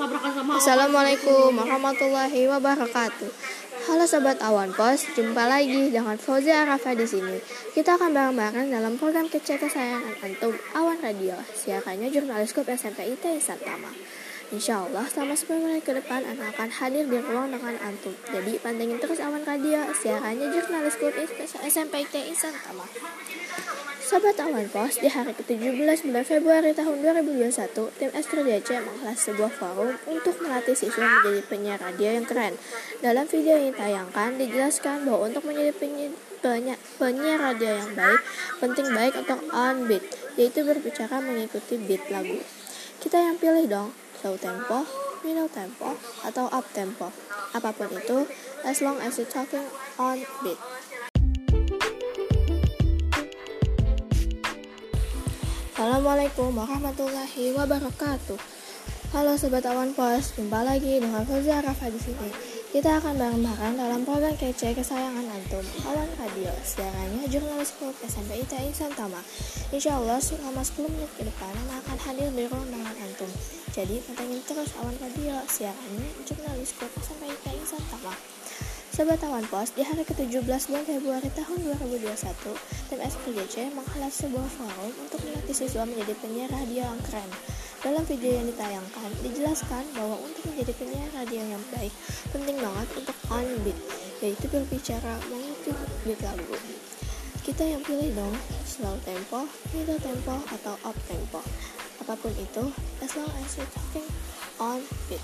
Assalamualaikum warahmatullahi wabarakatuh. Halo sobat Awan Pos, jumpa lagi dengan Fauzia Arafa di sini. Kita akan bareng-bareng dalam program kece kesayangan antum Awan Radio. Siarannya jurnalis SMP IT Santama. Insya Allah selama 10 menit ke depan Anda akan hadir di ruang dengan antum. Jadi pantengin terus Awan Radio. Siarannya jurnalis Kup SMP IT Santama. Sobat Awan Pos, di hari ke-17 bulan Februari tahun 2021, tim S3DC menggelar sebuah forum untuk melatih siswa menjadi penyiar radio yang keren. Dalam video yang ditayangkan, dijelaskan bahwa untuk menjadi penyiar, penyiar radio yang baik, penting baik untuk on beat, yaitu berbicara mengikuti beat lagu. Kita yang pilih dong, slow tempo, middle tempo, atau up tempo. Apa pun itu, as long as you talking on beat. Assalamualaikum warahmatullahi wabarakatuh. Halo sobat awan pos, jumpa lagi dengan Fauzia Rafa di sini. Kita akan bareng-bareng dalam program kece kesayangan antum, Awan Radio. Siarannya jurnalis klub SMP ITI Santama. Insya Allah selama 10 menit ke depan akan hadir di ruang dengan antum. Jadi pantengin terus Awan Radio. Siarannya jurnalis klub SMP ITI Santama. Sobat Awan Pos, di hari ke-17 bulan Februari tahun 2021, tim SPGC menghelat sebuah forum untuk melatih siswa menjadi penyiar radio yang keren. Dalam video yang ditayangkan, dijelaskan bahwa untuk menjadi penyiar radio yang baik, penting banget untuk on beat, yaitu berbicara mengikuti beat lagu. Kita yang pilih dong, slow tempo, middle tempo, atau up tempo. Apa pun itu, as long as you're talking on beat.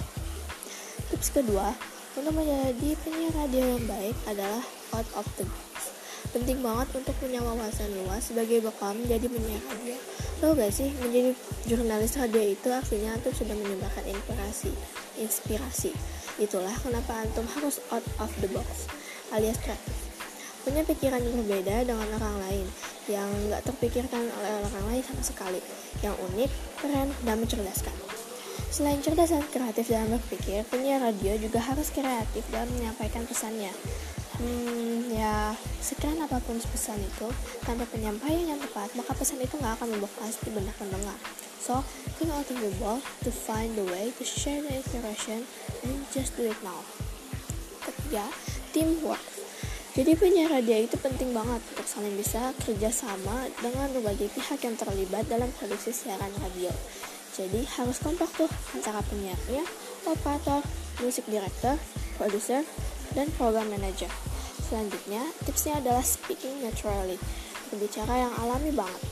Tips kedua, untuk menjadi penyiar radio yang baik adalah out of the box. Penting banget untuk punya wawasan luas sebagai bekal menjadi penyiar radio. Tahu gak sih, menjadi jurnalis radio itu artinya antum sudah menyebarkan inspirasi. Inspirasi. Itulah kenapa antum harus out of the box, alias kreatif. Punya pikiran yang berbeda dengan orang lain, yang nggak terpikirkan oleh orang lain sama sekali, yang unik, keren, dan mencerdaskan. Selain cerdas dan kreatif dalam berpikir, penyiar radio juga harus kreatif dalam menyampaikan pesannya. Hmm, ya, sekian apa pun pesan itu, tanpa penyampaian yang tepat, maka pesan itu nggak akan membekas di benak pendengar. So, think out of the box to find the way to share the inspiration and just do it now. Ketiga, teamwork. Jadi penyiar radio itu penting banget untuk saling bisa kerjasama dengan berbagai pihak yang terlibat dalam produksi siaran radio. Jadi harus kompak tuh antara penyiarnya, operator, music director, producer, dan program manager. Selanjutnya, tipsnya adalah speaking naturally, berbicara yang alami banget.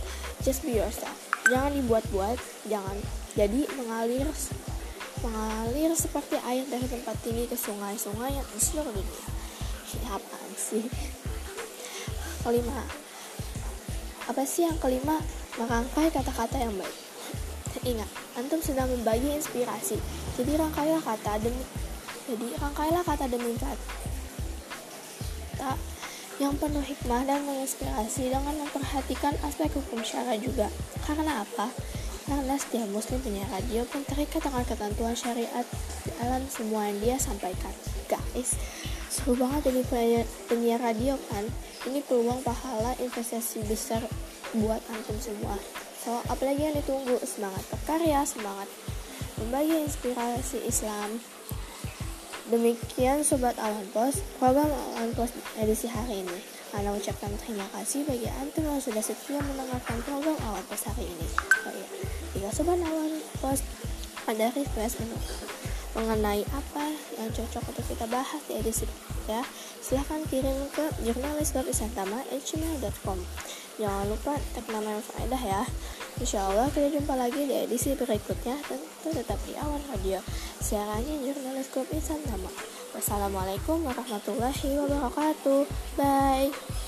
Just be yourself. Jangan dibuat-buat, jangan jadi mengalir mengalir seperti air dari tempat tinggi ke sungai-sungai yang di seluruh dunia. Apaan sih? Kelima, apa sih yang kelima? Merangkai kata-kata yang baik. Ingat, antum sedang membagi inspirasi. Jadi rangkailah kata demi jadi rangkailah kata demi kata yang penuh hikmah dan menginspirasi dengan memperhatikan aspek hukum syara juga. Karena apa? Karena setiap muslim punya radio pun terikat dengan ketentuan syariat dalam semua yang dia sampaikan. Guys, seru banget jadi penyiar radio kan? Ini peluang pahala investasi besar buat antum semua. So, apalagi yang ditunggu? Semangat berkarya, semangat membagi inspirasi Islam. Demikian Sobat Awan Pos, program Awan Pos edisi hari ini. Anda ucapkan terima kasih bagi antum yang sudah setia mendengarkan program Awan Pos hari ini. Oh iya, jika Sobat Awan Pos ada request mengenai apa yang cocok untuk kita bahas di edisi ya silahkan kirim ke jurnalisbabisantama@gmail.com jangan lupa tag nama yang faedah ya. Insya Allah kita jumpa lagi di edisi berikutnya. Tentu tetap di Awan Radio. Siarannya jurnalis grup Insan Nama Wassalamualaikum warahmatullahi wabarakatuh. Bye